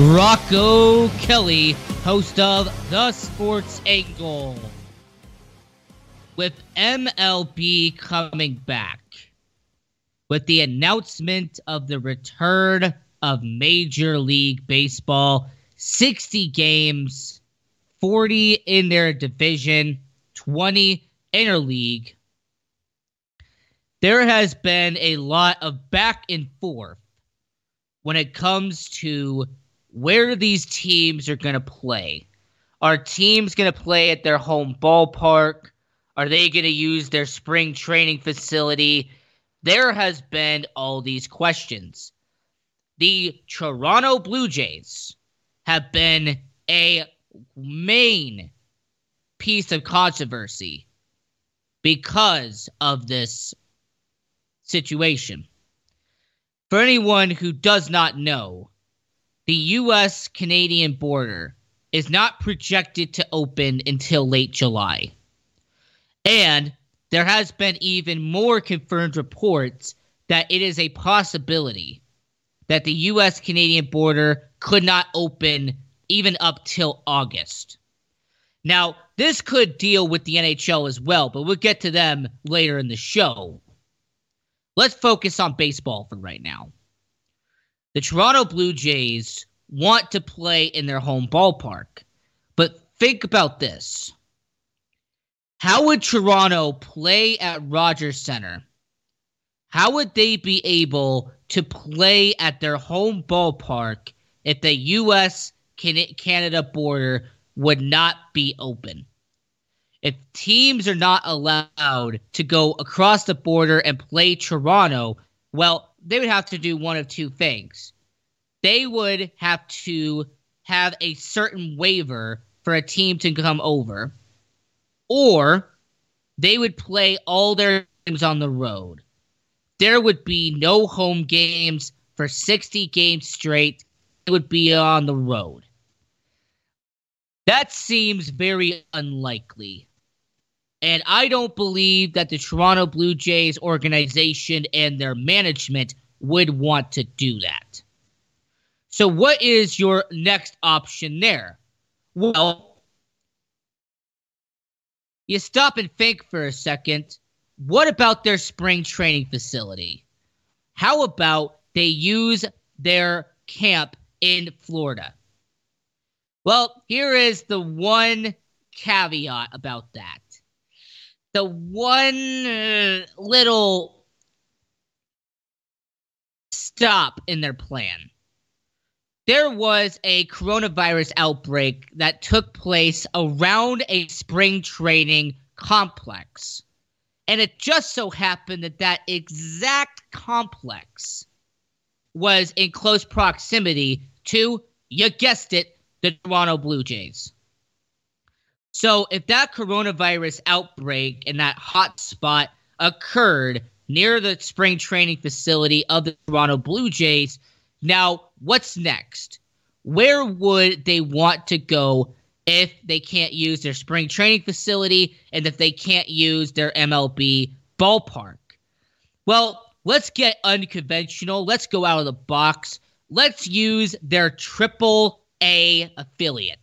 Rocco Kelly, host of The Sports Angle. With MLB coming back, with the announcement of the return of Major League Baseball, 60 games, 40 in their division, 20 interleague. There has been a lot of back and forth when it comes to where these teams are going to play. Are teams going to play at their home ballpark? Are they going to use their spring training facility? There has been all these questions. The Toronto Blue Jays have been a main piece of controversy because of this situation. For anyone who does not know, the U.S. Canadian border is not projected to open until late July. And there has been even more confirmed reports that it is a possibility that the U.S. Canadian border could not open even up till August. Now, this could deal with the NHL as well, but we'll get to them later in the show. Let's focus on baseball for right now. The Toronto Blue Jays want to play in their home ballpark. But think about this. How would Toronto play at Rogers Center? How would they be able to play at their home ballpark if the U.S. Canada border would not be open? If teams are not allowed to go across the border and play Toronto, well, they would have to do one of two things. They would have to have a certain waiver for a team to come over, or they would play all their games on the road. There would be no home games for 60 games straight. It would be on the road. That seems very unlikely. And I don't believe that the Toronto Blue Jays organization and their management would want to do that. So, what is your next option there? Well, you stop and think for a second. What about their spring training facility? How about they use their camp in Florida? Well, here is the one caveat about that the one little stop in their plan. There was a coronavirus outbreak that took place around a spring training complex. And it just so happened that that exact complex was in close proximity to, you guessed it, the Toronto Blue Jays. So if that coronavirus outbreak and that hot spot occurred near the spring training facility of the Toronto Blue Jays, now what's next? Where would they want to go if they can't use their spring training facility and if they can't use their MLB ballpark? Well, let's get unconventional. Let's go out of the box. Let's use their triple A affiliate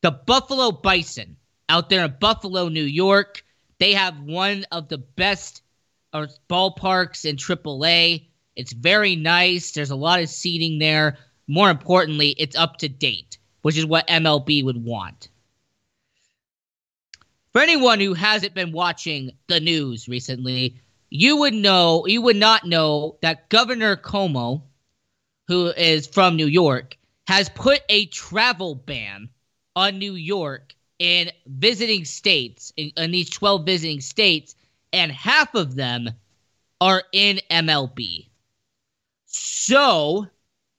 the Buffalo Bison out there in Buffalo, New York. They have one of the best uh, ballparks in AAA. It's very nice. There's a lot of seating there. More importantly, it's up to date, which is what MLB would want. For anyone who hasn't been watching the news recently, you would know, you would not know that Governor Cuomo, who is from New York, has put a travel ban on New York in visiting states, in, in these 12 visiting states, and half of them are in MLB. So,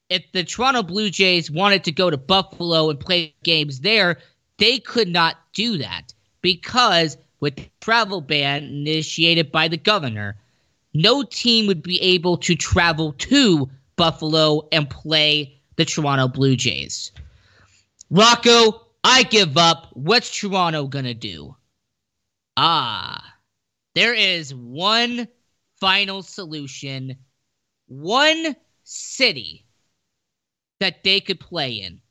if the Toronto Blue Jays wanted to go to Buffalo and play games there, they could not do that because with the travel ban initiated by the governor, no team would be able to travel to Buffalo and play the Toronto Blue Jays. Rocco, I give up. What's Toronto going to do? Ah, there is one final solution, one city that they could play in,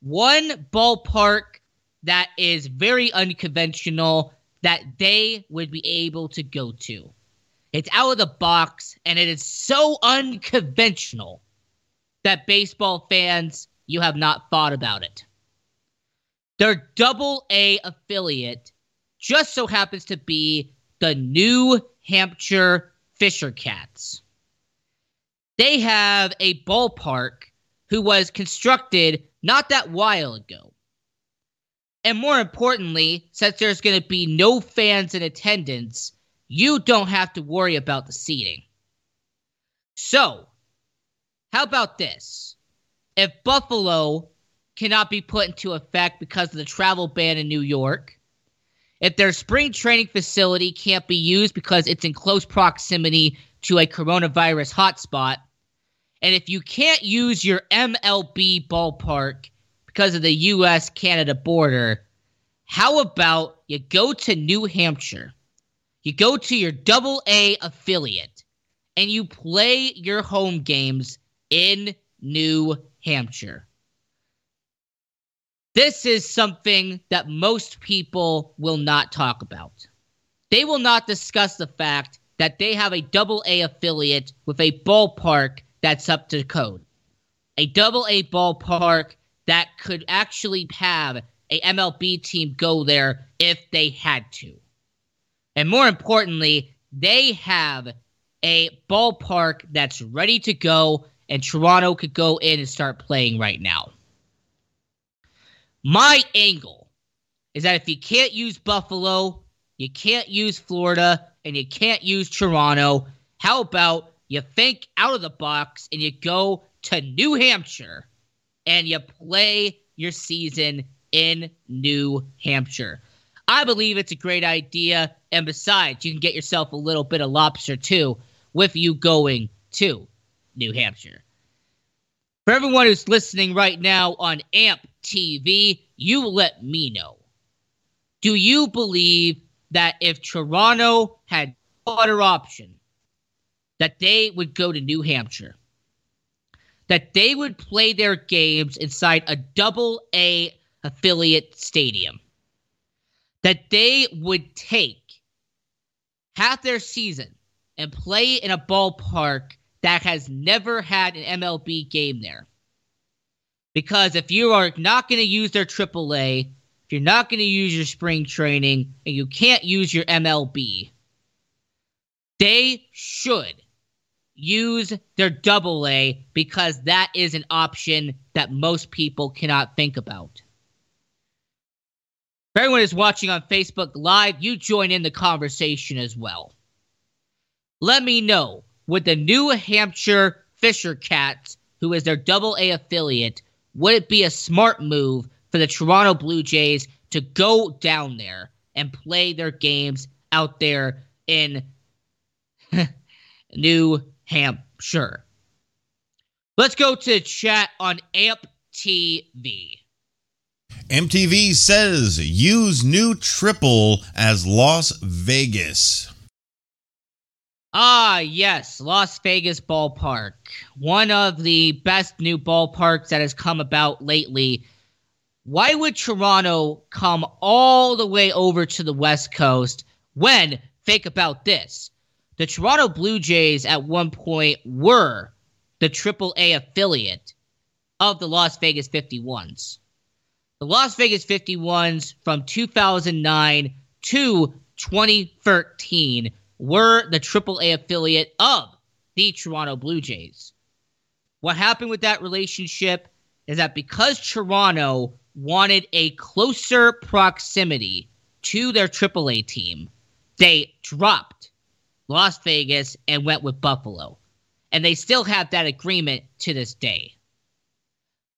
one ballpark that is very unconventional that they would be able to go to. It's out of the box and it is so unconventional that baseball fans, you have not thought about it. Their double A affiliate just so happens to be the New Hampshire Fisher Cats. They have a ballpark who was constructed not that while ago. And more importantly, since there's going to be no fans in attendance, you don't have to worry about the seating. So, how about this? If Buffalo cannot be put into effect because of the travel ban in New York, if their spring training facility can't be used because it's in close proximity to a coronavirus hotspot, and if you can't use your MLB ballpark because of the US Canada border, how about you go to New Hampshire? You go to your double A affiliate and you play your home games in New Hampshire. This is something that most people will not talk about. They will not discuss the fact that they have a double A affiliate with a ballpark that's up to code. A double A ballpark that could actually have a MLB team go there if they had to. And more importantly, they have a ballpark that's ready to go, and Toronto could go in and start playing right now. My angle is that if you can't use Buffalo, you can't use Florida, and you can't use Toronto, how about you think out of the box and you go to New Hampshire and you play your season in New Hampshire? I believe it's a great idea. And besides, you can get yourself a little bit of lobster too with you going to New Hampshire. For everyone who's listening right now on AMP TV, you let me know. Do you believe that if Toronto had other option, that they would go to New Hampshire? That they would play their games inside a double A affiliate stadium? That they would take half their season and play in a ballpark that has never had an MLB game there. Because if you are not going to use their AAA, if you're not going to use your spring training, and you can't use your MLB, they should use their double A because that is an option that most people cannot think about. If everyone is watching on Facebook Live, you join in the conversation as well. Let me know would the New Hampshire Fisher Cats, who is their double A affiliate, would it be a smart move for the Toronto Blue Jays to go down there and play their games out there in New Hampshire? Let's go to chat on AMP TV. MTV says use new triple as Las Vegas. Ah, yes, Las Vegas ballpark. One of the best new ballparks that has come about lately. Why would Toronto come all the way over to the West Coast when, think about this, the Toronto Blue Jays at one point were the AAA affiliate of the Las Vegas 51s. The Las Vegas 51s from 2009 to 2013 were the AAA affiliate of the Toronto Blue Jays. What happened with that relationship is that because Toronto wanted a closer proximity to their AAA team, they dropped Las Vegas and went with Buffalo. And they still have that agreement to this day.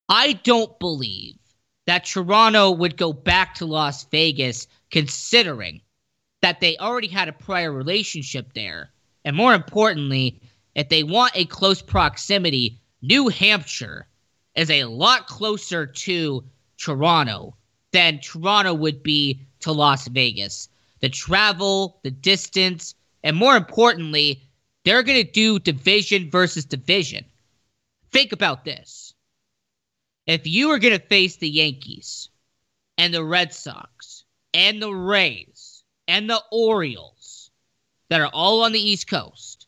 I don't believe that Toronto would go back to Las Vegas considering that they already had a prior relationship there. And more importantly, if they want a close proximity, New Hampshire is a lot closer to Toronto than Toronto would be to Las Vegas. The travel, the distance, and more importantly, they're going to do division versus division. Think about this. If you are going to face the Yankees and the Red Sox and the Rays and the Orioles that are all on the East Coast,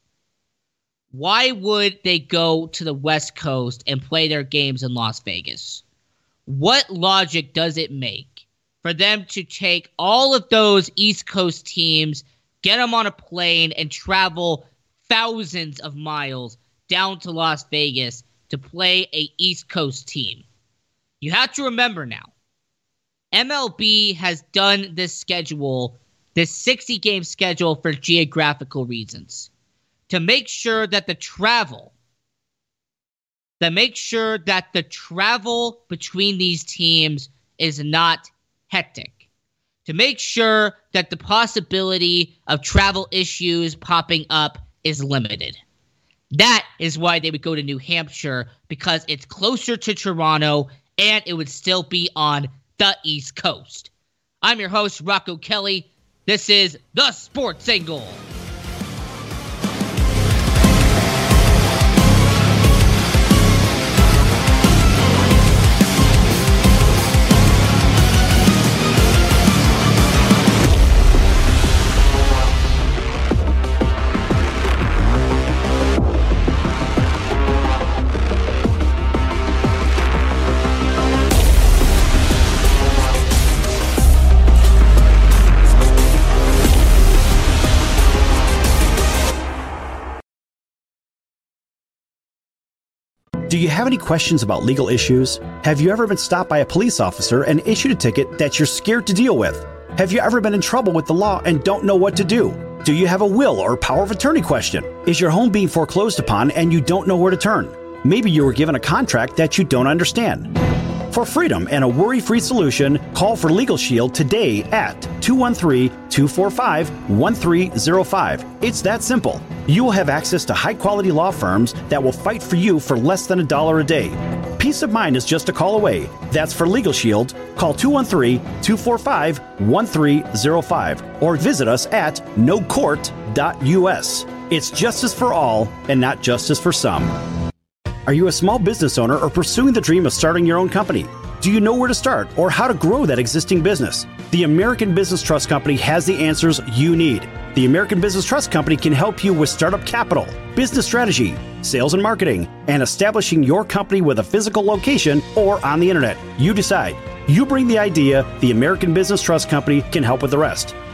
why would they go to the West Coast and play their games in Las Vegas? What logic does it make for them to take all of those East Coast teams, get them on a plane, and travel thousands of miles down to Las Vegas to play a East Coast team? You have to remember now, MLB has done this schedule, this 60 game schedule, for geographical reasons to make sure that the travel that make sure that the travel between these teams is not hectic to make sure that the possibility of travel issues popping up is limited that is why they would go to New Hampshire because it's closer to Toronto and it would still be on the East Coast. I'm your host, Rocco Kelly. This is The Sports Angle. Do you have any questions about legal issues? Have you ever been stopped by a police officer and issued a ticket that you're scared to deal with? Have you ever been in trouble with the law and don't know what to do? Do you have a will or power of attorney question? Is your home being foreclosed upon and you don't know where to turn? Maybe you were given a contract that you don't understand. For freedom and a worry free solution, call for Legal Shield today at 213 245 1305. It's that simple. You will have access to high quality law firms that will fight for you for less than a dollar a day. Peace of mind is just a call away. That's for Legal Shield. Call 213 245 1305 or visit us at nocourt.us. It's justice for all and not justice for some. Are you a small business owner or pursuing the dream of starting your own company? Do you know where to start or how to grow that existing business? The American Business Trust Company has the answers you need. The American Business Trust Company can help you with startup capital, business strategy, sales and marketing, and establishing your company with a physical location or on the internet. You decide. You bring the idea, the American Business Trust Company can help with the rest.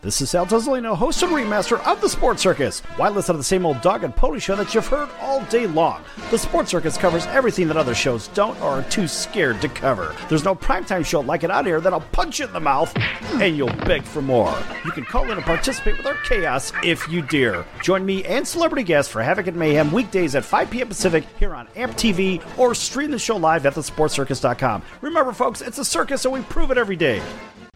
This is Sal Tuzolino, host and remaster of The Sports Circus. Why listen to the same old dog and pony show that you've heard all day long? The Sports Circus covers everything that other shows don't or are too scared to cover. There's no primetime show like it out here that'll punch you in the mouth and you'll beg for more. You can call in and participate with our chaos if you dare. Join me and celebrity guests for Havoc and Mayhem weekdays at 5 p.m. Pacific here on AMP TV or stream the show live at thesportscircus.com. Remember, folks, it's a circus and we prove it every day.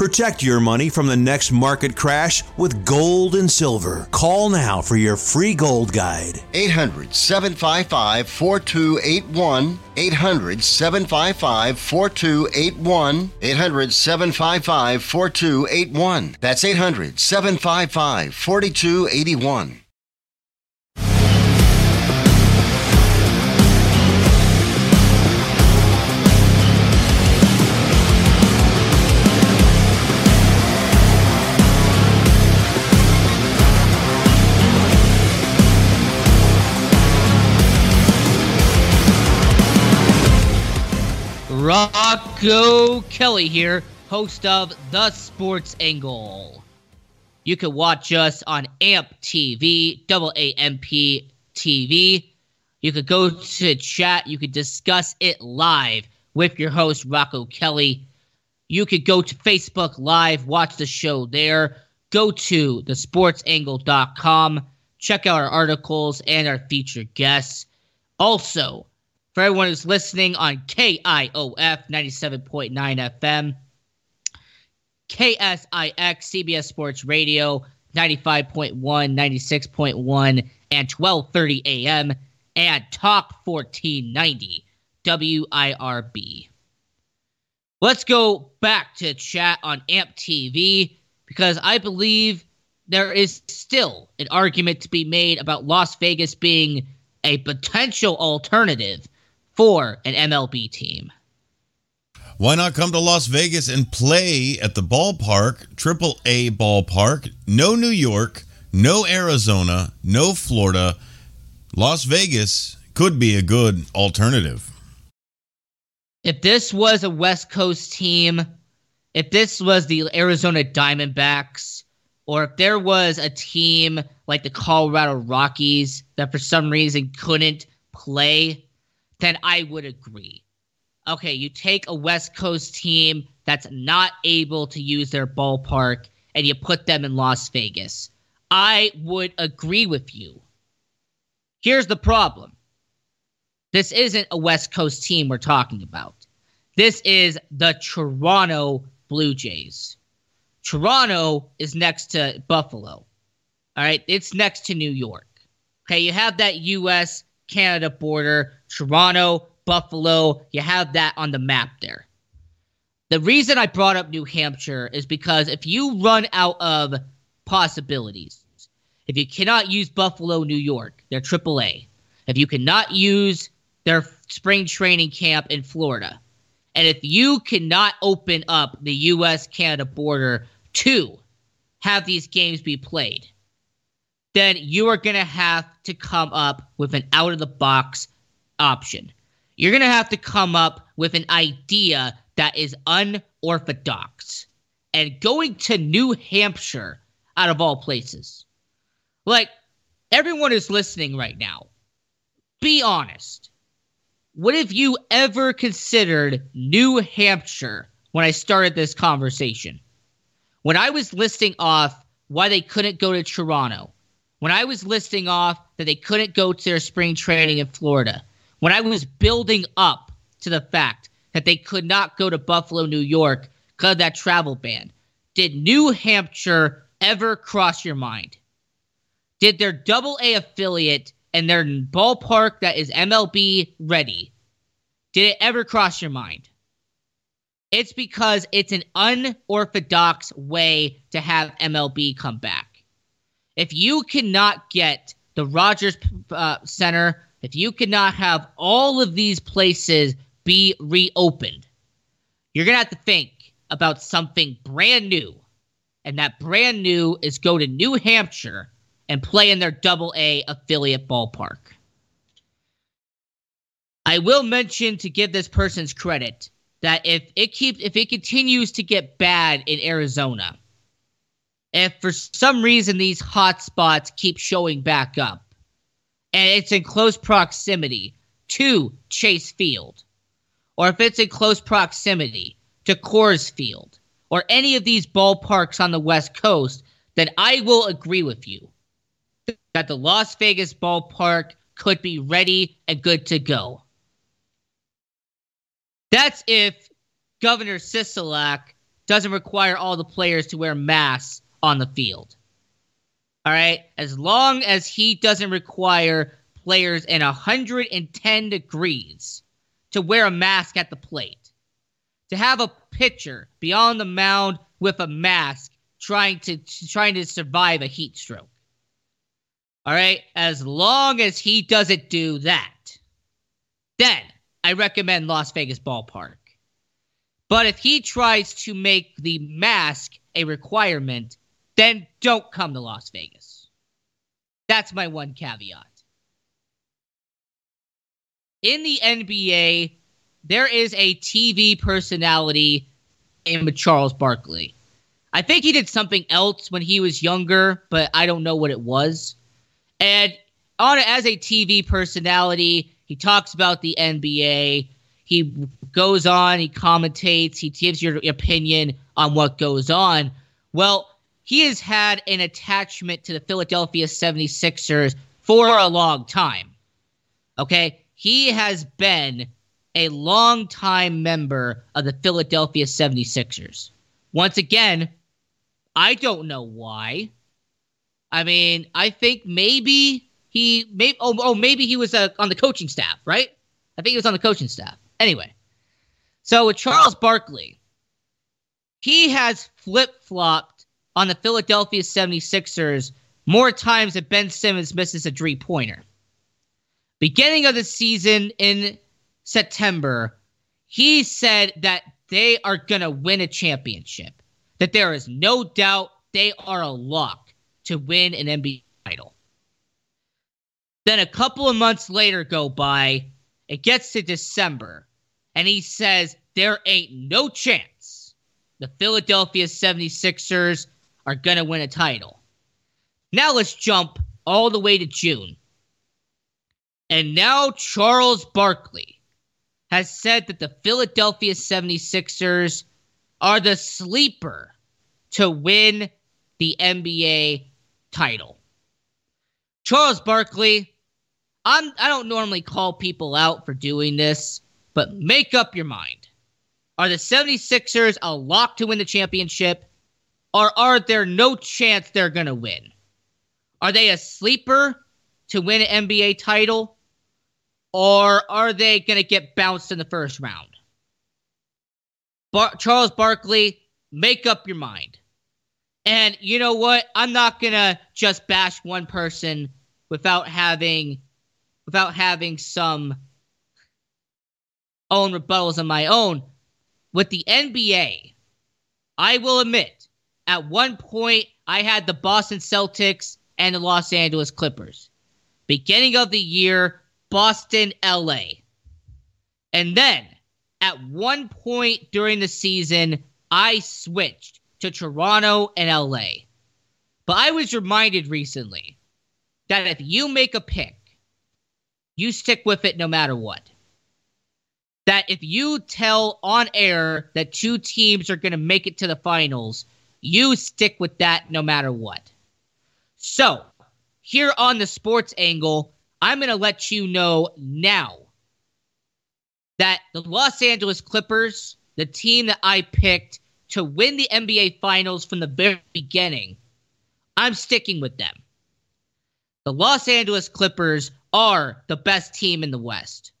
Protect your money from the next market crash with gold and silver. Call now for your free gold guide. 800 755 4281. 800 755 4281. 800 755 4281. That's 800 755 4281. Rocco Kelly here, host of The Sports Angle. You can watch us on AMP TV, double AMP TV. You could go to chat. You could discuss it live with your host, Rocco Kelly. You could go to Facebook Live, watch the show there. Go to thesportsangle.com. Check out our articles and our featured guests. Also, for everyone who's listening on KIOF 97.9 FM, KSIX CBS Sports Radio 95.1, 96.1, and 12:30 a.m. and Talk 1490 WIRB. Let's go back to chat on AMP TV because I believe there is still an argument to be made about Las Vegas being a potential alternative for an MLB team. Why not come to Las Vegas and play at the ballpark, Triple A ballpark? No New York, no Arizona, no Florida. Las Vegas could be a good alternative. If this was a West Coast team, if this was the Arizona Diamondbacks, or if there was a team like the Colorado Rockies that for some reason couldn't play then I would agree. Okay, you take a West Coast team that's not able to use their ballpark and you put them in Las Vegas. I would agree with you. Here's the problem this isn't a West Coast team we're talking about. This is the Toronto Blue Jays. Toronto is next to Buffalo. All right, it's next to New York. Okay, you have that US Canada border, Toronto, Buffalo, you have that on the map there. The reason I brought up New Hampshire is because if you run out of possibilities, if you cannot use Buffalo, New York, they're AAA. If you cannot use their spring training camp in Florida, and if you cannot open up the U.S. Canada border to have these games be played, then you are going to have to come up with an out of the box option. You're going to have to come up with an idea that is unorthodox. And going to New Hampshire, out of all places. Like, everyone is listening right now. Be honest. What have you ever considered New Hampshire when I started this conversation? When I was listing off why they couldn't go to Toronto, when I was listing off that they couldn't go to their spring training in Florida, when I was building up to the fact that they could not go to Buffalo, New York because of that travel ban, did New Hampshire ever cross your mind? Did their double A affiliate and their ballpark that is MLB ready, did it ever cross your mind? It's because it's an unorthodox way to have MLB come back. If you cannot get the Rogers uh, Center, if you cannot have all of these places be reopened, you're going to have to think about something brand new. And that brand new is go to New Hampshire and play in their double A affiliate ballpark. I will mention to give this person's credit that if it keeps if it continues to get bad in Arizona, if for some reason these hot spots keep showing back up, and it's in close proximity to Chase Field, or if it's in close proximity to Coors Field, or any of these ballparks on the West Coast, then I will agree with you that the Las Vegas ballpark could be ready and good to go. That's if Governor Sisolak doesn't require all the players to wear masks on the field. All right. As long as he doesn't require players in 110 degrees to wear a mask at the plate, to have a pitcher be on the mound with a mask trying to trying to survive a heat stroke. All right, as long as he doesn't do that, then I recommend Las Vegas Ballpark. But if he tries to make the mask a requirement, then don't come to Las Vegas. That's my one caveat. In the NBA, there is a TV personality named Charles Barkley. I think he did something else when he was younger, but I don't know what it was. And on as a TV personality, he talks about the NBA. He goes on, he commentates, he gives your opinion on what goes on. Well, he has had an attachment to the Philadelphia 76ers for a long time. Okay? He has been a long-time member of the Philadelphia 76ers. Once again, I don't know why. I mean, I think maybe he maybe oh, oh maybe he was uh, on the coaching staff, right? I think he was on the coaching staff. Anyway, so with Charles Barkley, he has flip flopped on the Philadelphia 76ers more times than Ben Simmons misses a three pointer. Beginning of the season in September, he said that they are going to win a championship, that there is no doubt they are a lock to win an NBA title. Then a couple of months later go by, it gets to December, and he says there ain't no chance the Philadelphia 76ers are going to win a title. Now let's jump all the way to June. And now Charles Barkley has said that the Philadelphia 76ers are the sleeper to win the NBA title. Charles Barkley, I'm I don't normally call people out for doing this, but make up your mind. Are the 76ers a lock to win the championship? Or are there no chance they're going to win? Are they a sleeper to win an NBA title? Or are they going to get bounced in the first round? Bar- Charles Barkley, make up your mind. And you know what? I'm not going to just bash one person without having without having some own rebuttals of my own. With the NBA, I will admit, at one point I had the Boston Celtics and the Los Angeles Clippers. Beginning of the year, Boston, LA. And then at one point during the season, I switched to Toronto and LA. But I was reminded recently that if you make a pick, you stick with it no matter what. That if you tell on air that two teams are going to make it to the finals, you stick with that no matter what. So, here on the sports angle, I'm going to let you know now that the Los Angeles Clippers, the team that I picked to win the NBA Finals from the very beginning, I'm sticking with them. The Los Angeles Clippers are the best team in the West.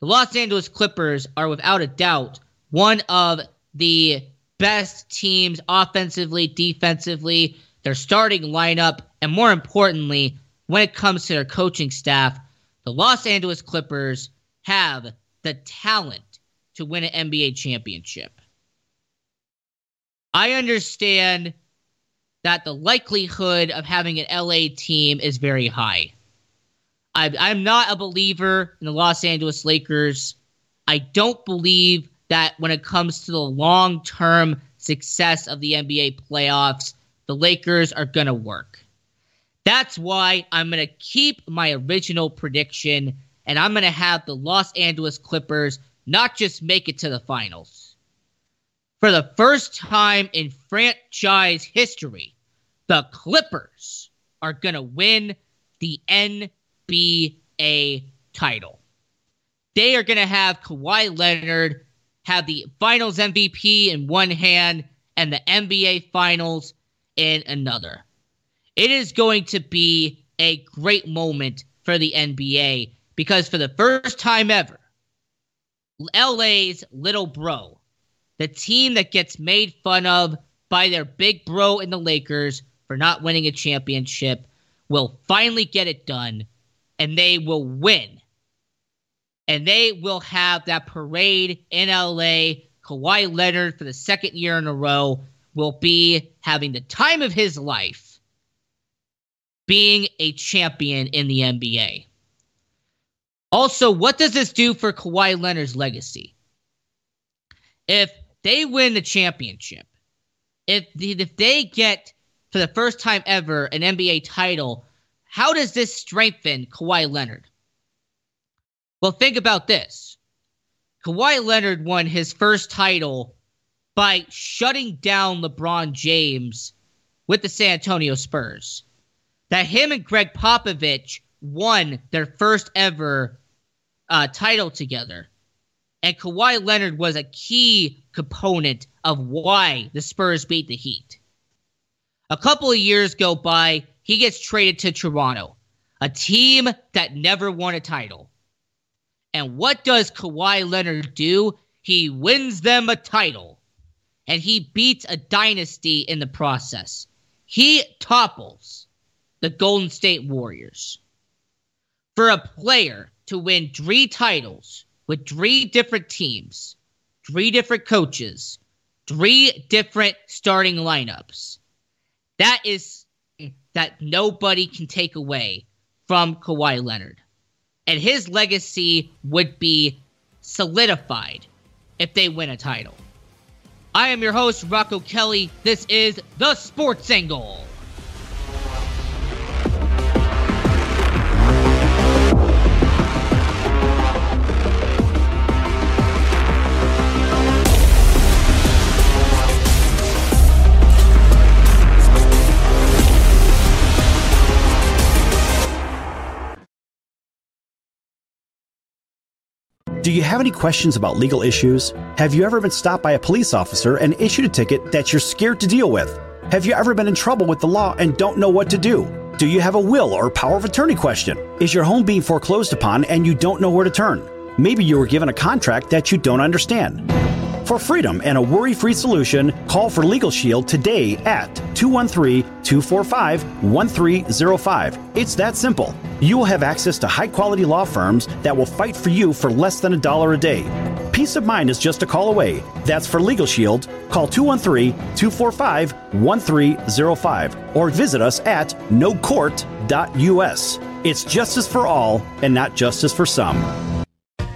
The Los Angeles Clippers are without a doubt one of the best teams offensively, defensively, their starting lineup, and more importantly, when it comes to their coaching staff, the Los Angeles Clippers have the talent to win an NBA championship. I understand that the likelihood of having an LA team is very high. I, I'm not a believer in the Los Angeles Lakers. I don't believe that when it comes to the long term success of the NBA playoffs, the Lakers are going to work. That's why I'm going to keep my original prediction and I'm going to have the Los Angeles Clippers not just make it to the finals. For the first time in franchise history, the Clippers are going to win the NBA title. They are going to have Kawhi Leonard have the finals MVP in one hand and the NBA finals in another. It is going to be a great moment for the NBA because for the first time ever, LA's little bro, the team that gets made fun of by their big bro in the Lakers for not winning a championship, will finally get it done and they will win. And they will have that parade in LA. Kawhi Leonard, for the second year in a row, will be having the time of his life being a champion in the NBA. Also, what does this do for Kawhi Leonard's legacy? If they win the championship, if the, if they get for the first time ever an NBA title, how does this strengthen Kawhi Leonard? Well, think about this. Kawhi Leonard won his first title by shutting down LeBron James with the San Antonio Spurs. That him and Gregg Popovich won their first ever uh, title together. And Kawhi Leonard was a key component of why the Spurs beat the Heat. A couple of years go by, he gets traded to Toronto, a team that never won a title. And what does Kawhi Leonard do? He wins them a title. And he beats a dynasty in the process. He topples the Golden State Warriors. For a player to win three titles with three different teams, three different coaches, three different starting lineups. That is that nobody can take away from Kawhi Leonard. And his legacy would be solidified if they win a title. I am your host, Rocco Kelly. This is The Sports Angle. Do you have any questions about legal issues? Have you ever been stopped by a police officer and issued a ticket that you're scared to deal with? Have you ever been in trouble with the law and don't know what to do? Do you have a will or power of attorney question? Is your home being foreclosed upon and you don't know where to turn? Maybe you were given a contract that you don't understand. For freedom and a worry free solution, call for Legal Shield today at 213 245 1305. It's that simple. You will have access to high quality law firms that will fight for you for less than a dollar a day. Peace of mind is just a call away. That's for Legal Shield. Call 213 245 1305 or visit us at nocourt.us. It's justice for all and not justice for some.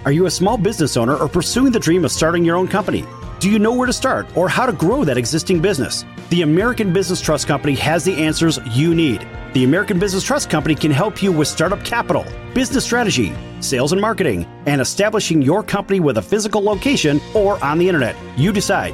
Are you a small business owner or pursuing the dream of starting your own company? Do you know where to start or how to grow that existing business? The American Business Trust Company has the answers you need. The American Business Trust Company can help you with startup capital, business strategy, sales and marketing, and establishing your company with a physical location or on the internet. You decide.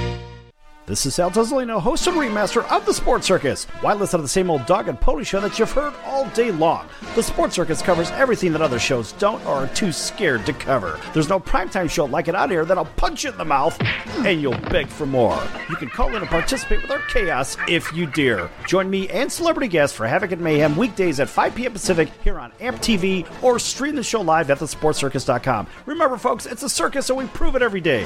This is Sal Tuzolino, host and remaster of The Sports Circus. Why listen to the same old dog and pony show that you've heard all day long? The Sports Circus covers everything that other shows don't or are too scared to cover. There's no primetime show like it out here that'll punch you in the mouth and you'll beg for more. You can call in and participate with our chaos if you dare. Join me and celebrity guests for Havoc and Mayhem weekdays at 5 p.m. Pacific here on AMP TV or stream the show live at thesportscircus.com. Remember, folks, it's a circus, so we prove it every day.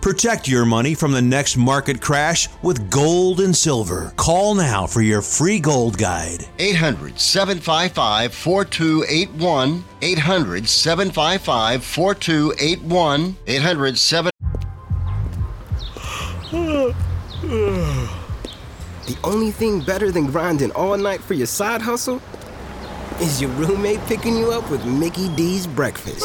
Protect your money from the next market crash with gold and silver. Call now for your free gold guide. 800 755 4281. 800 755 4281. 800 7. The only thing better than grinding all night for your side hustle is your roommate picking you up with Mickey D's breakfast.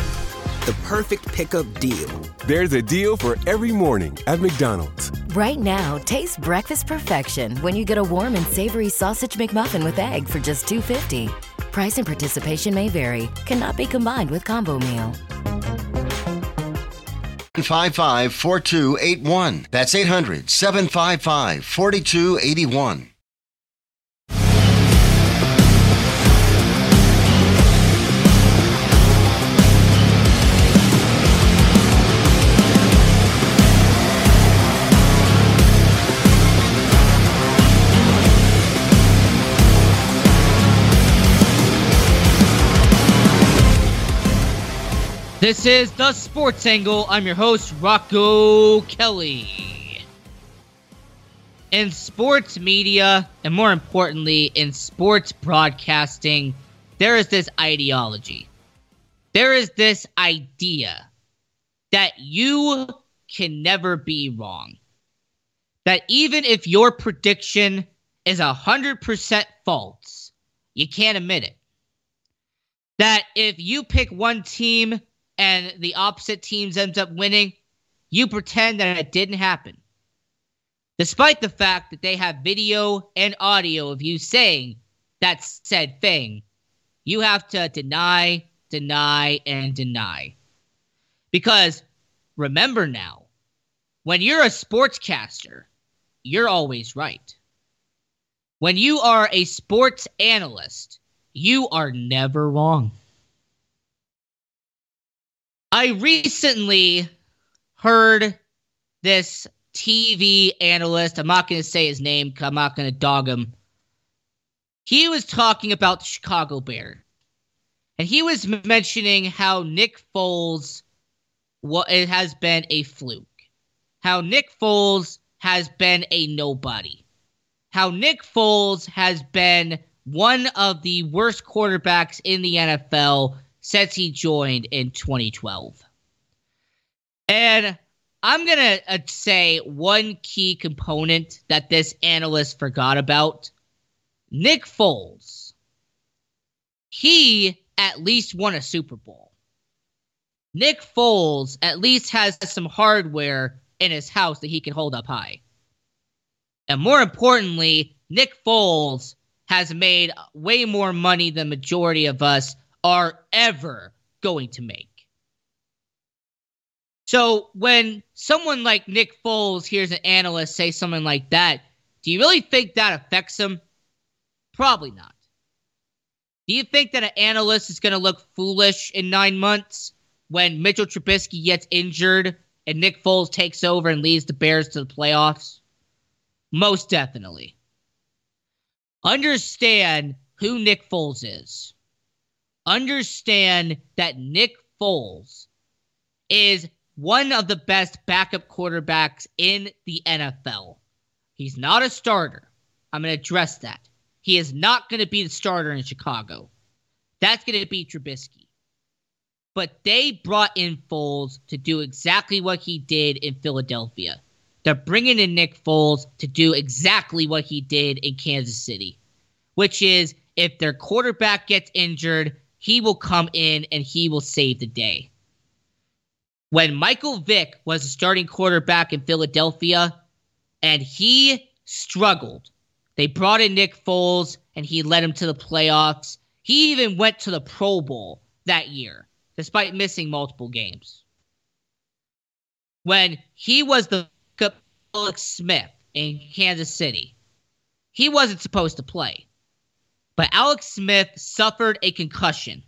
The perfect pickup deal. There's a deal for every morning at McDonald's. Right now, taste breakfast perfection when you get a warm and savory sausage McMuffin with egg for just $2.50. Price and participation may vary, cannot be combined with combo meal. 755 4281. That's 800 755 4281. This is the Sports Angle. I'm your host, Rocco Kelly. In sports media, and more importantly, in sports broadcasting, there is this ideology. There is this idea that you can never be wrong. That even if your prediction is 100% false, you can't admit it. That if you pick one team and the opposite teams ends up winning, you pretend that it didn't happen. Despite the fact that they have video and audio of you saying that said thing, you have to deny, deny, and deny. Because remember now, when you're a sportscaster, you're always right. When you are a sports analyst, you are never wrong. I recently heard this TV analyst, I'm not going to say his name I'm not going to dog him. He was talking about the Chicago Bear. And he was mentioning how Nick Foles what it has been a fluke. How Nick Foles has been a nobody. How Nick Foles has been one of the worst quarterbacks in the NFL since he joined in 2012. And I'm going to uh, say one key component that this analyst forgot about Nick Foles. He at least won a Super Bowl. Nick Foles at least has some hardware in his house that he can hold up high. And more importantly, Nick Foles has made way more money than majority of us are ever going to make. So when someone like Nick Foles hears an analyst say something like that, do you really think that affects him? Probably not. Do you think that an analyst is going to look foolish in nine months when Mitchell Trubisky gets injured and Nick Foles takes over and leads the Bears to the playoffs? Most definitely. Understand who Nick Foles is understand that Nick Foles is one of the best backup quarterbacks in the NFL. He's not a starter. I'm going to address that. He is not going to be the starter in Chicago. That's going to be Trubisky. But they brought in Foles to do exactly what he did in Philadelphia. They're bringing in Nick Foles to do exactly what he did in Kansas City, which is if their quarterback gets injured, he will come in and he will save the day. When Michael Vick was the starting quarterback in Philadelphia and he struggled, they brought in Nick Foles and he led him to the playoffs. He even went to the Pro Bowl that year, despite missing multiple games. When he was the Alex Smith in Kansas City, he wasn't supposed to play. But Alex Smith suffered a concussion.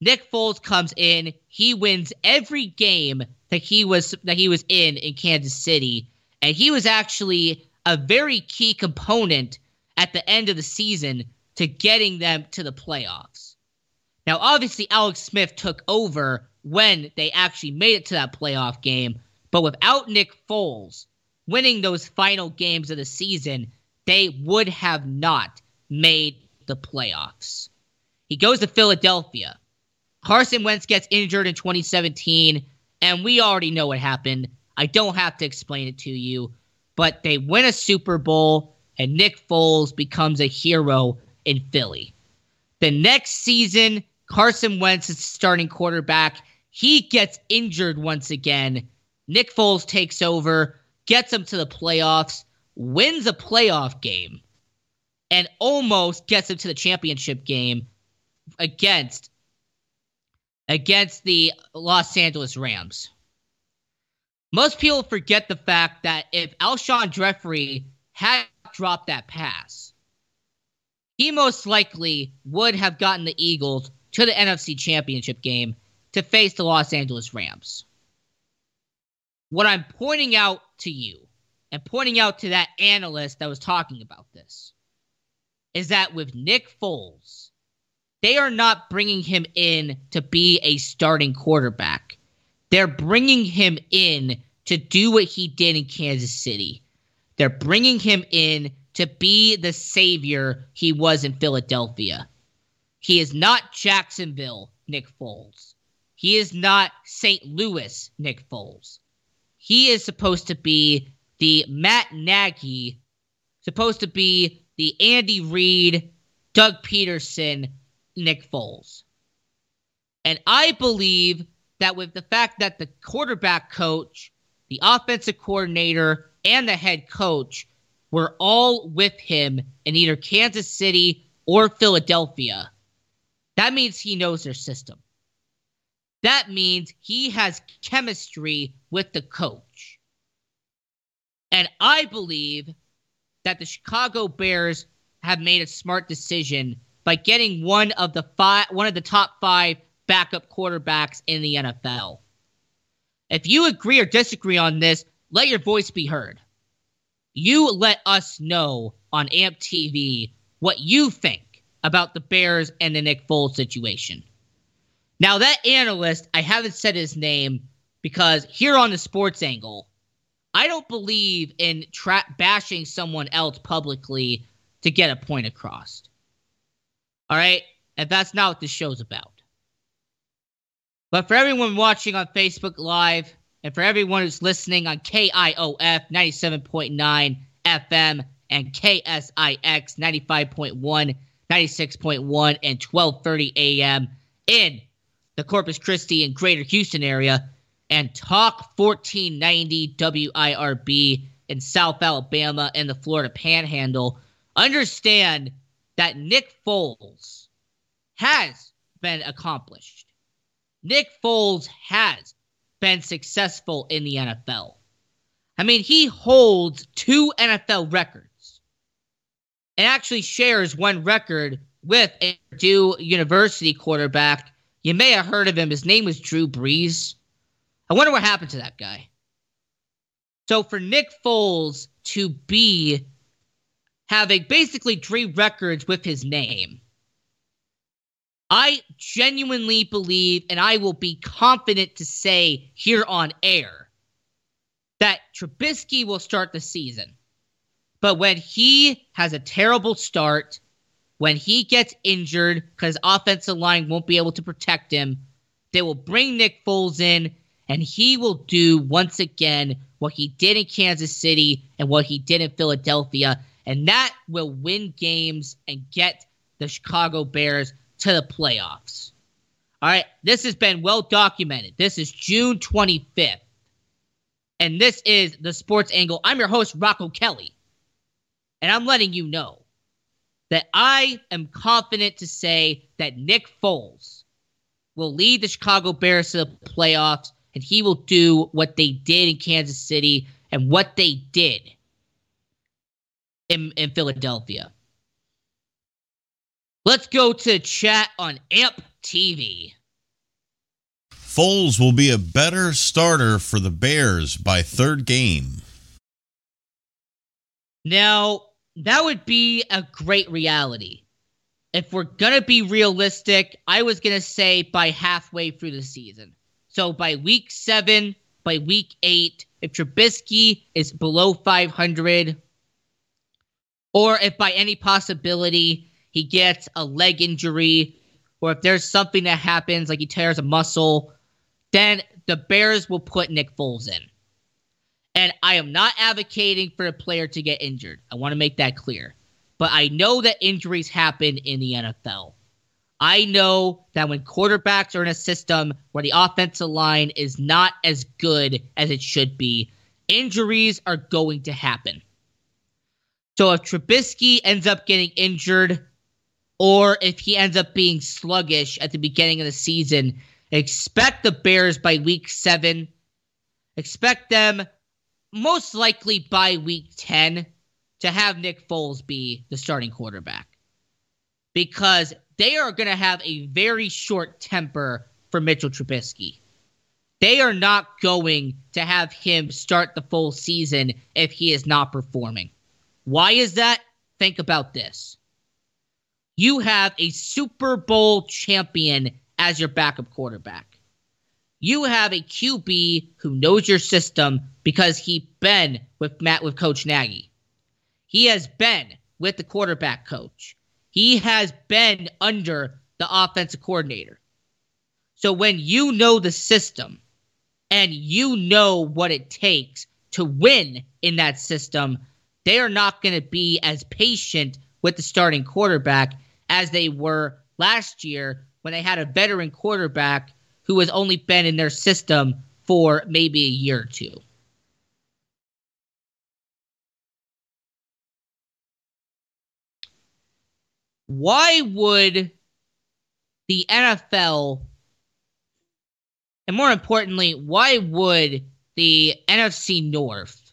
Nick Foles comes in, he wins every game that he was that he was in in Kansas City, and he was actually a very key component at the end of the season to getting them to the playoffs. Now, obviously, Alex Smith took over when they actually made it to that playoff game, but without Nick Foles winning those final games of the season, they would have not made the playoffs. He goes to Philadelphia. Carson Wentz gets injured in 2017, and we already know what happened. I don't have to explain it to you, but they win a Super Bowl, and Nick Foles becomes a hero in Philly. The next season, Carson Wentz is starting quarterback. He gets injured once again. Nick Foles takes over, gets them to the playoffs, wins a playoff game, and almost gets them to the championship game against against the Los Angeles Rams. Most people forget the fact that if Alshon Jeffery had dropped that pass, he most likely would have gotten the Eagles to the NFC Championship game to face the Los Angeles Rams. What I'm pointing out to you and pointing out to that analyst that was talking about this is that with Nick Foles, they are not bringing him in to be a starting quarterback. They're bringing him in to do what he did in Kansas City. They're bringing him in to be the savior he was in Philadelphia. He is not Jacksonville, Nick Foles. He is not St. Louis, Nick Foles. He is supposed to be the Matt Nagy, supposed to be the Andy Reid, Doug Pederson, Nick Foles. And I believe that with the fact that the quarterback coach, the offensive coordinator, and the head coach were all with him in either Kansas City or Philadelphia, that means he knows their system. That means he has chemistry with the coach. And I believe that the Chicago Bears have made a smart decision by getting one of the five, one of the top five backup quarterbacks in the NFL. If you agree or disagree on this, let your voice be heard. You let us know on AMP TV what you think about the Bears and the Nick Foles situation. Now, that analyst, I haven't said his name because here on the sports angle, I don't believe in tra- bashing someone else publicly to get a point across. All right? And that's not what this show's about. But for everyone watching on Facebook Live and for everyone who's listening on KIOF 97.9 FM and KSIX 95.1, 96.1, and 1230 AM in the Corpus Christi and Greater Houston area, and Talk 1490 WIRB in South Alabama and the Florida Panhandle, understand that Nick Foles has been accomplished. Nick Foles has been successful in the NFL. I mean, he holds two NFL records and actually shares one record with a Purdue University quarterback. You may have heard of him. His name was Drew Brees. I wonder what happened to that guy. So for Nick Foles to be having basically three records with his name. I genuinely believe, and I will be confident to say here on air, that Trubisky will start the season. But when he has a terrible start, when he gets injured because offensive line won't be able to protect him, they will bring Nick Foles in and he will do once again what he did in Kansas City and what he did in Philadelphia. And that will win games and get the Chicago Bears to the playoffs. All right, this has been well documented. This is June 25th. And this is the Sports Angle. I'm your host, Rocco Kelly. And I'm letting you know that I am confident to say that Nick Foles will lead the Chicago Bears to the playoffs and he will do what they did in Kansas City and what they did in, in Philadelphia. Let's go to chat on AMP TV. Foles will be a better starter for the Bears by third game. Now, that would be a great reality. If we're going to be realistic, I was going to say by halfway through the season. So by week seven, by week eight, if Trubisky is below 500, or if by any possibility he gets a leg injury, or if there's something that happens, like he tears a muscle, then the Bears will put Nick Foles in. And I am not advocating for a player to get injured. I want to make that clear. But I know that injuries happen in the NFL. I know that when quarterbacks are in a system where the offensive line is not as good as it should be, injuries are going to happen. So if Trubisky ends up getting injured, or if he ends up being sluggish at the beginning of the season, expect the Bears by week seven. Expect them most likely by week 10 to have Nick Foles be the starting quarterback. Because they are going to have a very short temper for Mitchell Trubisky. They are not going to have him start the full season if he is not performing. Why is that? Think about this. You have a Super Bowl champion as your backup quarterback. You have a QB who knows your system because he been with Matt with Coach Nagy. He has been with the quarterback coach. He has been under the offensive coordinator. So when you know the system and you know what it takes to win in that system, they are not going to be as patient with the starting quarterback as they were last year when they had a veteran quarterback who has only been in their system for maybe a year or two. Why would the NFL, and more importantly, why would the NFC North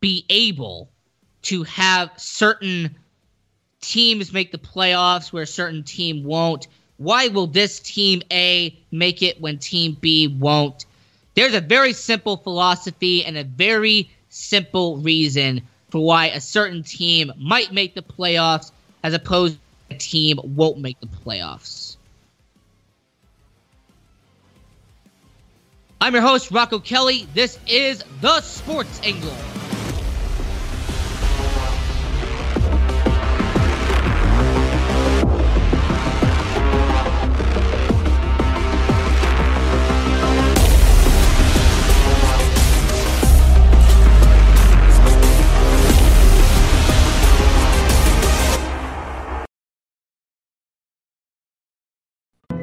be able to have certain teams make the playoffs where a certain team won't? Why will this team A make it when team B won't? There's a very simple philosophy and a very simple reason for why a certain team might make the playoffs as opposed team won't make the playoffs. I'm your host, Rocco Kelly. This is The Sports Angle.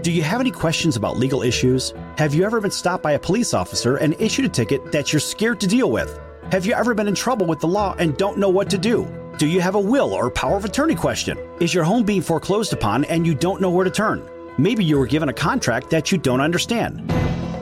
Do you have any questions about legal issues? Have you ever been stopped by a police officer and issued a ticket that you're scared to deal with? Have you ever been in trouble with the law and don't know what to do? Do you have a will or power of attorney question? Is your home being foreclosed upon and you don't know where to turn? Maybe you were given a contract that you don't understand.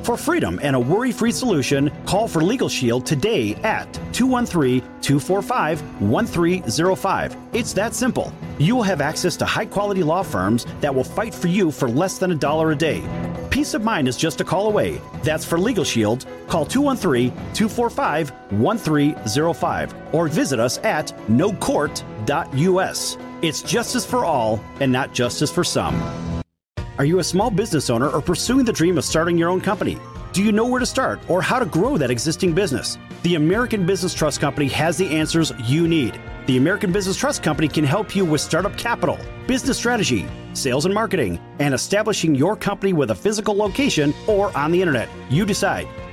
For freedom and a worry free solution, call for Legal Shield today at 213 245 1305. It's that simple. You will have access to high quality law firms that will fight for you for less than a dollar a day. Peace of mind is just a call away. That's for Legal Shield. Call 213 245 1305 or visit us at nocourt.us. It's justice for all and not justice for some. Are you a small business owner or pursuing the dream of starting your own company? Do you know where to start or how to grow that existing business? The American Business Trust Company has the answers you need. The American Business Trust Company can help you with startup capital, business strategy, sales and marketing, and establishing your company with a physical location or on the internet. You decide.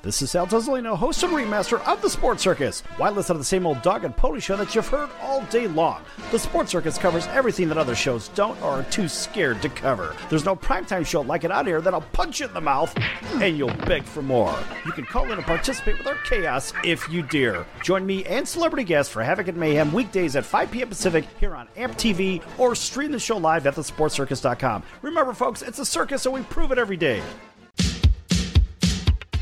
This is Sal Tuzolino, host and remaster of The Sports Circus. Why listen to the same old dog and pony show that you've heard all day long? The Sports Circus covers everything that other shows don't or are too scared to cover. There's no primetime show like it out here that'll punch you in the mouth and you'll beg for more. You can call in and participate with our chaos if you dare. Join me and celebrity guests for Havoc and Mayhem weekdays at 5 p.m. Pacific here on AMP TV or stream the show live at thesportscircus.com. Remember, folks, it's a circus, so we prove it every day.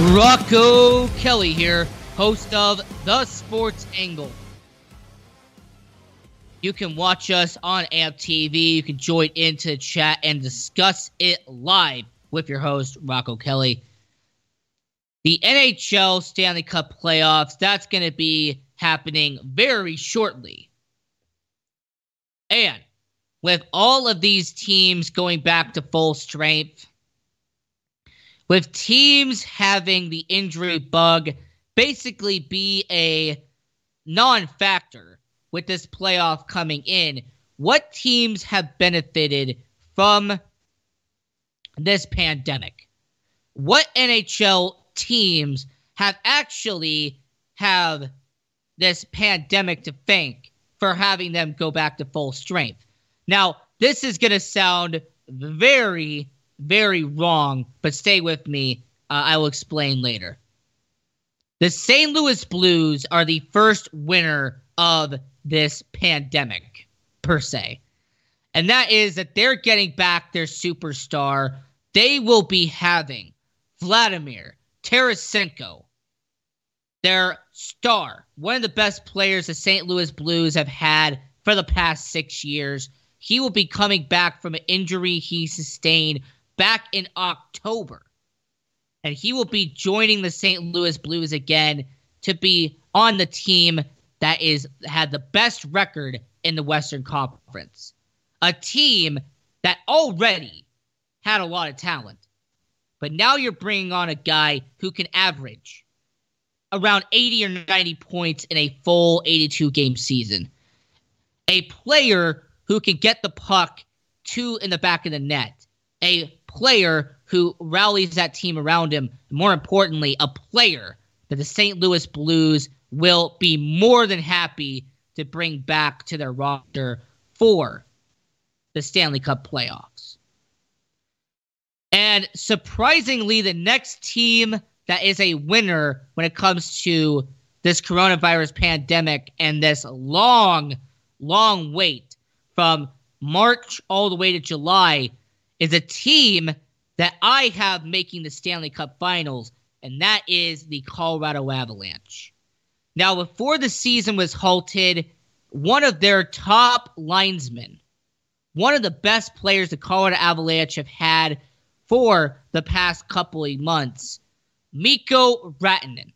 Rocco Kelly here, host of The Sports Angle. You can watch us on AMP TV. You can join into the chat and discuss it live with your host, Rocco Kelly. The NHL Stanley Cup playoffs, that's going to be happening very shortly. And with all of these teams going back to full strength, with teams having the injury bug basically be a non factor with this playoff coming in, what teams have benefited from this pandemic? What NHL teams have actually have this pandemic to thank for having them go back to full strength? Now, this is going to sound very very wrong, but stay with me. Uh, I will explain later. The St. Louis Blues are the first winner of this pandemic, per se. And that is that they're getting back their superstar. They will be having Vladimir Tarasenko, their star, one of the best players the St. Louis Blues have had for the past six years. He will be coming back from an injury he sustained back in October. And he will be joining the St. Louis Blues again to be on the team that is had the best record in the Western Conference. A team that already had a lot of talent. But now you're bringing on a guy who can average around 80 or 90 points in a full 82 game season. A player who can get the puck to in the back of the net. A player who rallies that team around him. More importantly, a player that the St. Louis Blues will be more than happy to bring back to their roster for the Stanley Cup playoffs. And surprisingly, the next team that is a winner when it comes to this coronavirus pandemic and this long, long wait from March all the way to July is a team that I have making the Stanley Cup finals, and that is the Colorado Avalanche. Now, before the season was halted, one of their top linesmen one of the best players the Colorado Avalanche have had for the past couple of months, Mikko Rantanen.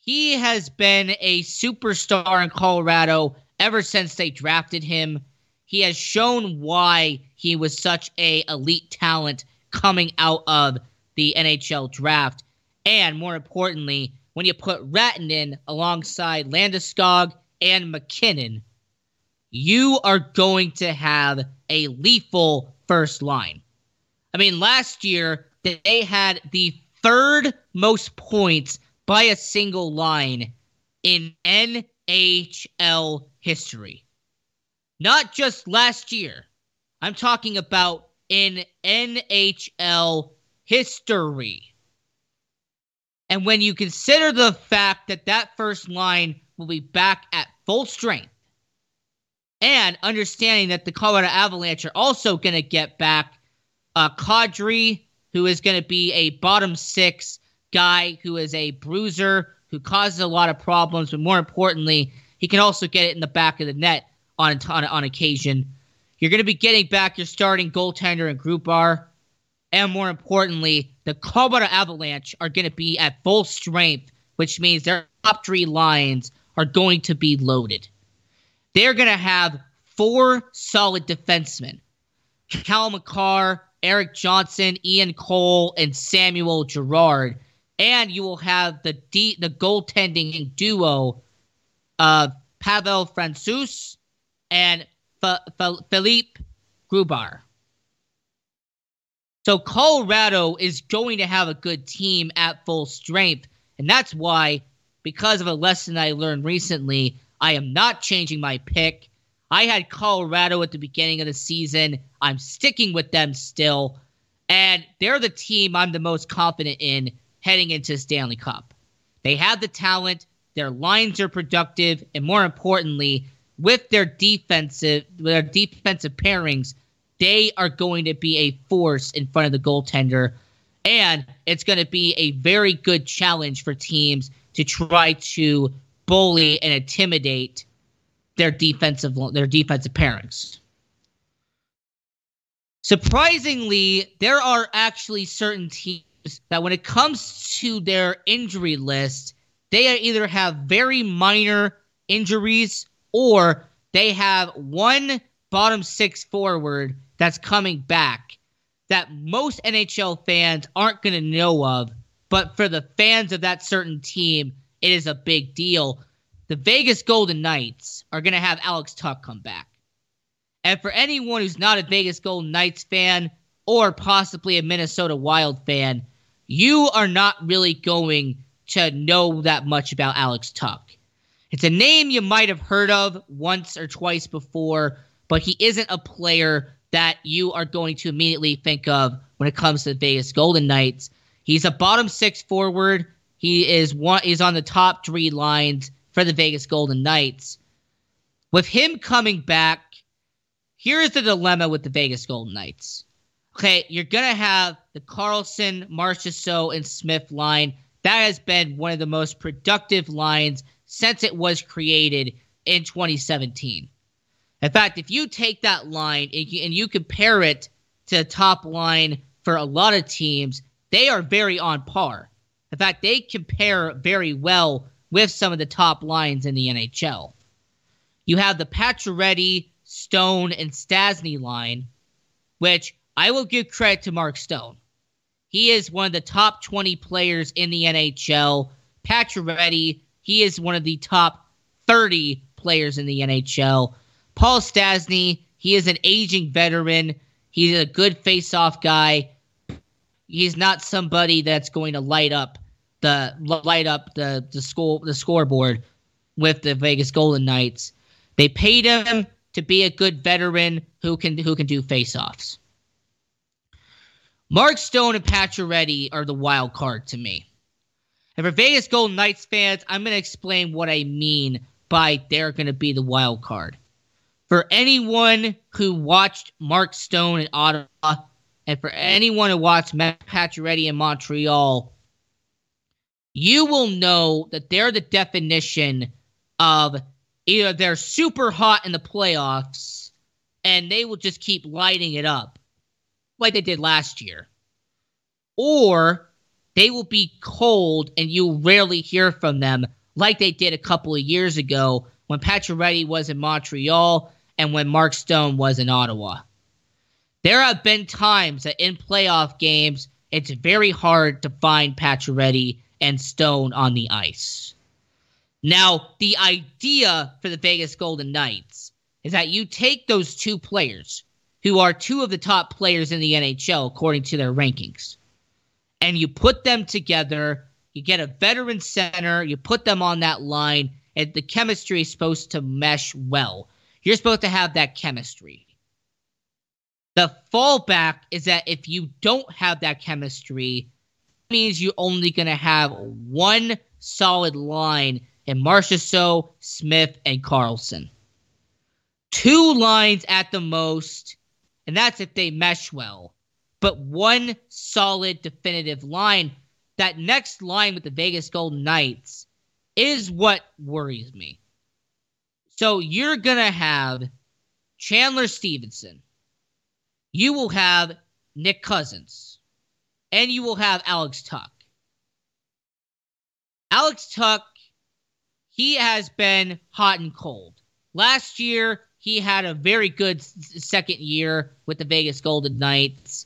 He has been a superstar in Colorado ever since they drafted him. He has shown why he was such a elite talent coming out of the NHL draft. And more importantly, when you put Rantanen alongside Landeskog and MacKinnon, you are going to have a lethal first line. I mean, last year they had the third most points by a single line in NHL history. Not just last year. I'm talking about in NHL history. And when you consider the fact that that first line will be back at full strength, and understanding that the Colorado Avalanche are also going to get back uh, Kadri, who is going to be a bottom six guy who is a bruiser who causes a lot of problems, but more importantly, he can also get it in the back of the net on on, on occasion. You're going to be getting back your starting goaltender and Grubauer, and more importantly, the Colorado Avalanche are going to be at full strength, which means their top three lines are going to be loaded. They're going to have four solid defensemen: Cal Makar, Erik Johnson, Ian Cole, and Samuel Girard. And you will have the de- the goaltending duo of Pavel Francouz and F- F- Philipp Grubauer. So Colorado is going to have a good team at full strength, and that's why, because of a lesson I learned recently, I am not changing my pick. I had Colorado at the beginning of the season. I'm sticking with them still, and they're the team I'm the most confident in heading into Stanley Cup. They have the talent, their lines are productive, and more importantly, with their defensive with their defensive pairings, they are going to be a force in front of the goaltender. And it's going to be a very good challenge for teams to try to bully and intimidate their defensive their defensive pairings. Surprisingly, there are actually certain teams that when it comes to their injury list, they either have very minor injuries or they have one bottom six forward that's coming back that most NHL fans aren't going to know of, but for the fans of that certain team, it is a big deal. The Vegas Golden Knights are going to have Alex Tuch come back. And for anyone who's not a Vegas Golden Knights fan or possibly a Minnesota Wild fan, you are not really going to know that much about Alex Tuch. It's a name you might have heard of once or twice before, but he isn't a player that you are going to immediately think of when it comes to the Vegas Golden Knights. He's a bottom six forward. He is one is on the top three lines for the Vegas Golden Knights. With him coming back, here is the dilemma with the Vegas Golden Knights. Okay, you're gonna have the Karlsson, Marchessault, and Smith line. That has been one of the most productive lines since it was created in 2017. In fact, if you take that line and you, compare it to the top line for a lot of teams, they are very on par. In fact, they compare very well with some of the top lines in the NHL. You have the Pacioretty, Stone, and Stastny line, which I will give credit to Mark Stone. He is one of the top 20 players in the NHL. Pacioretty he is one of the top 30 players in the NHL. Paul Stastny, he is an aging veteran. He's a good face-off guy. He's not somebody that's going to light up the light up the the score the scoreboard with the Vegas Golden Knights. They paid him to be a good veteran who can who can do face-offs. Mark Stone and Pacioretty are the wild card to me. And for Vegas Golden Knights fans, I'm going to explain what I mean by they're going to be the wild card. For anyone who watched Mark Stone in Ottawa, and for anyone who watched Matt Pacioretty in Montreal, you will know that they're the definition of either they're super hot in the playoffs and they will just keep lighting it up like they did last year. Or they will be cold and you'll rarely hear from them like they did a couple of years ago when Pacioretty was in Montreal and when Mark Stone was in Ottawa. There have been times that in playoff games, it's very hard to find Pacioretty and Stone on the ice. Now, the idea for the Vegas Golden Knights is that you take those two players, who are two of the top players in the NHL according to their rankings, and you put them together. You get a veteran center, you put them on that line, and the chemistry is supposed to mesh well. You're supposed to have that chemistry. The fallback is that if you don't have that chemistry, means you're only going to have one solid line in Marchessault, Smith, and Karlsson. Two lines at the most, and that's if they mesh well. But one solid, definitive line. That next line with the Vegas Golden Knights is what worries me. So you're going to have Chandler Stephenson. You will have Nick Cousins. And you will have Alex Tuch. Alex Tuch, he has been hot and cold. Last year, he had a very good second year with the Vegas Golden Knights.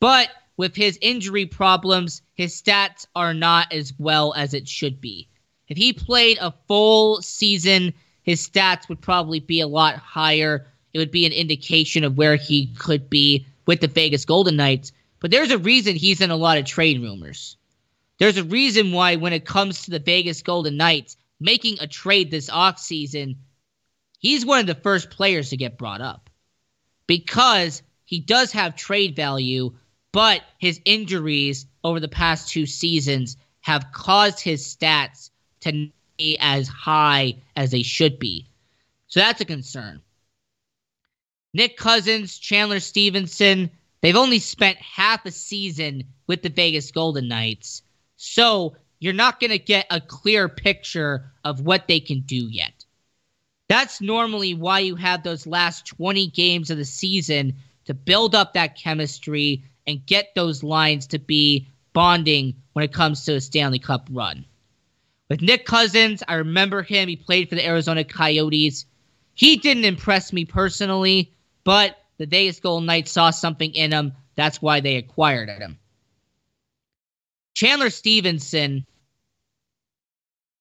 But with his injury problems, his stats are not as well as it should be. If he played a full season, his stats would probably be a lot higher. It would be an indication of where he could be with the Vegas Golden Knights. But there's a reason he's in a lot of trade rumors. There's a reason why, when it comes to the Vegas Golden Knights making a trade this offseason, he's one of the first players to get brought up because he does have trade value, but his injuries over the past two seasons have caused his stats to be as high as they should be. So that's a concern. Nick Cousins, Chandler Stephenson, they've only spent half a season with the Vegas Golden Knights. So you're not going to get a clear picture of what they can do yet. That's normally why you have those last 20 games of the season to build up that chemistry and get those lines to be bonding when it comes to a Stanley Cup run. With Nick Cousins, I remember him. He played for the Arizona Coyotes. He didn't impress me personally, but the Vegas Golden Knights saw something in him. That's why they acquired him. Chandler Stephenson,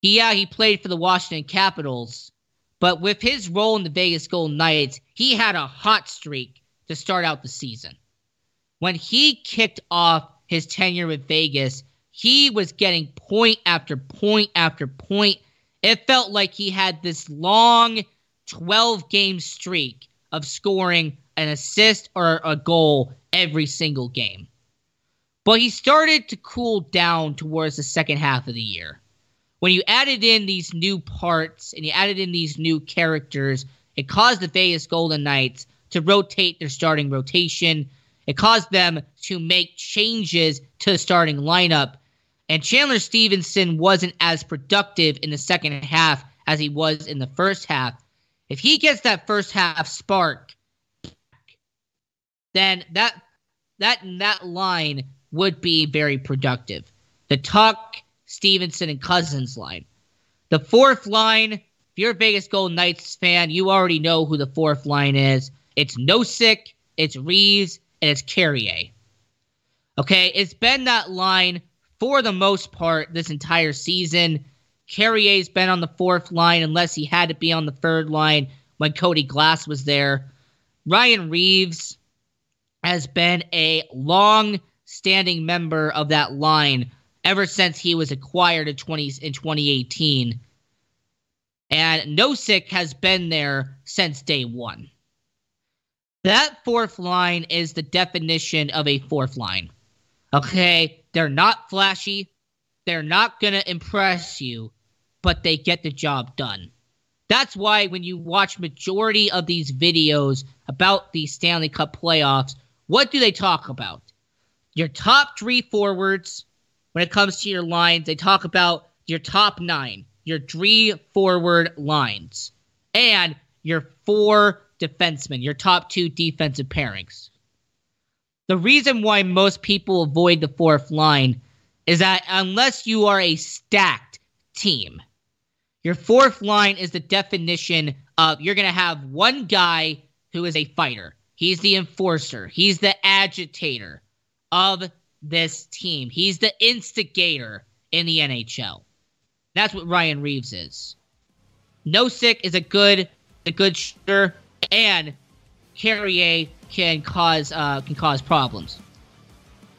he, yeah, he played for the Washington Capitals, but with his role in the Vegas Golden Knights, he had a hot streak to start out the season. When he kicked off his tenure with Vegas, he was getting point after point after point. It felt like he had this long 12 game streak of scoring an assist or a goal every single game. But he started to cool down towards the second half of the year. When you added in these new parts and you added in these new characters, it caused the Vegas Golden Knights to rotate their starting rotation. It caused them to make changes to the starting lineup and Chandler Stephenson wasn't as productive in the second half as he was in the first half. If he gets that first half spark, then that that that line would be very productive. The Tuch, Stephenson, and Cousins line. The fourth line, if you're a Vegas Golden Knights fan, you already know who the fourth line is. It's Nosek, it's Reaves, and it's Carrier. Okay, it's been that line for the most part this entire season. Carrier's been on the fourth line unless he had to be on the third line when Cody Glass was there. Ryan Reaves has been a long standing member of that line ever since he was acquired in 20 in 2018. And Nosek has been there since day 1. That fourth line is the definition of a fourth line. Okay, they're not flashy. They're not going to impress you, but they get the job done. That's why when you watch majority of these videos about the Stanley Cup playoffs, what do they talk about? Your top 3 forwards when it comes to your lines, they talk about your top 9, your three forward lines, and your four defensemen, your top two defensive pairings. The reason why most people avoid the fourth line is that unless you are a stacked team, your fourth line is the definition of you're going to have one guy who is a fighter. He's the enforcer, he's the agitator of this team, he's the instigator in the NHL. That's what Ryan Reaves is. Nosek is a good, a good shooter, and Carrier can cause uh, can cause problems.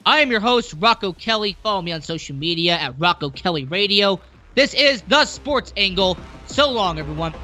I am your host, Rocco Kelly. Follow me on social media at Rocco Kelly Radio. This is the Sports Angle. So long, everyone.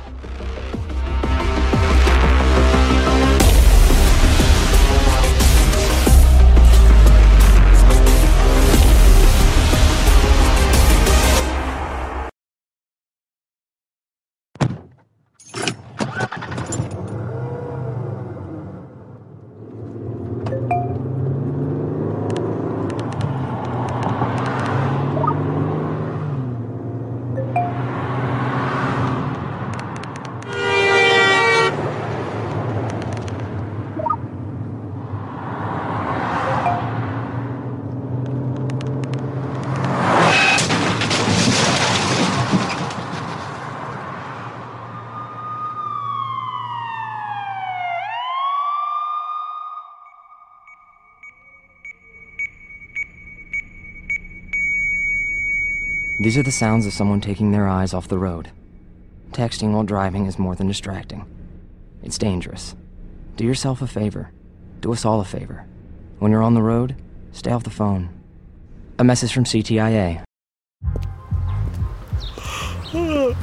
These are the sounds of someone taking their eyes off the road. Texting while driving is more than distracting. It's dangerous. Do yourself a favor. Do us all a favor. When you're on the road, stay off the phone. A message from CTIA. The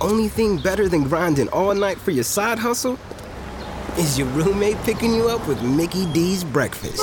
only thing better than grinding all night for your side hustle is your roommate picking you up with Mickey D's breakfast.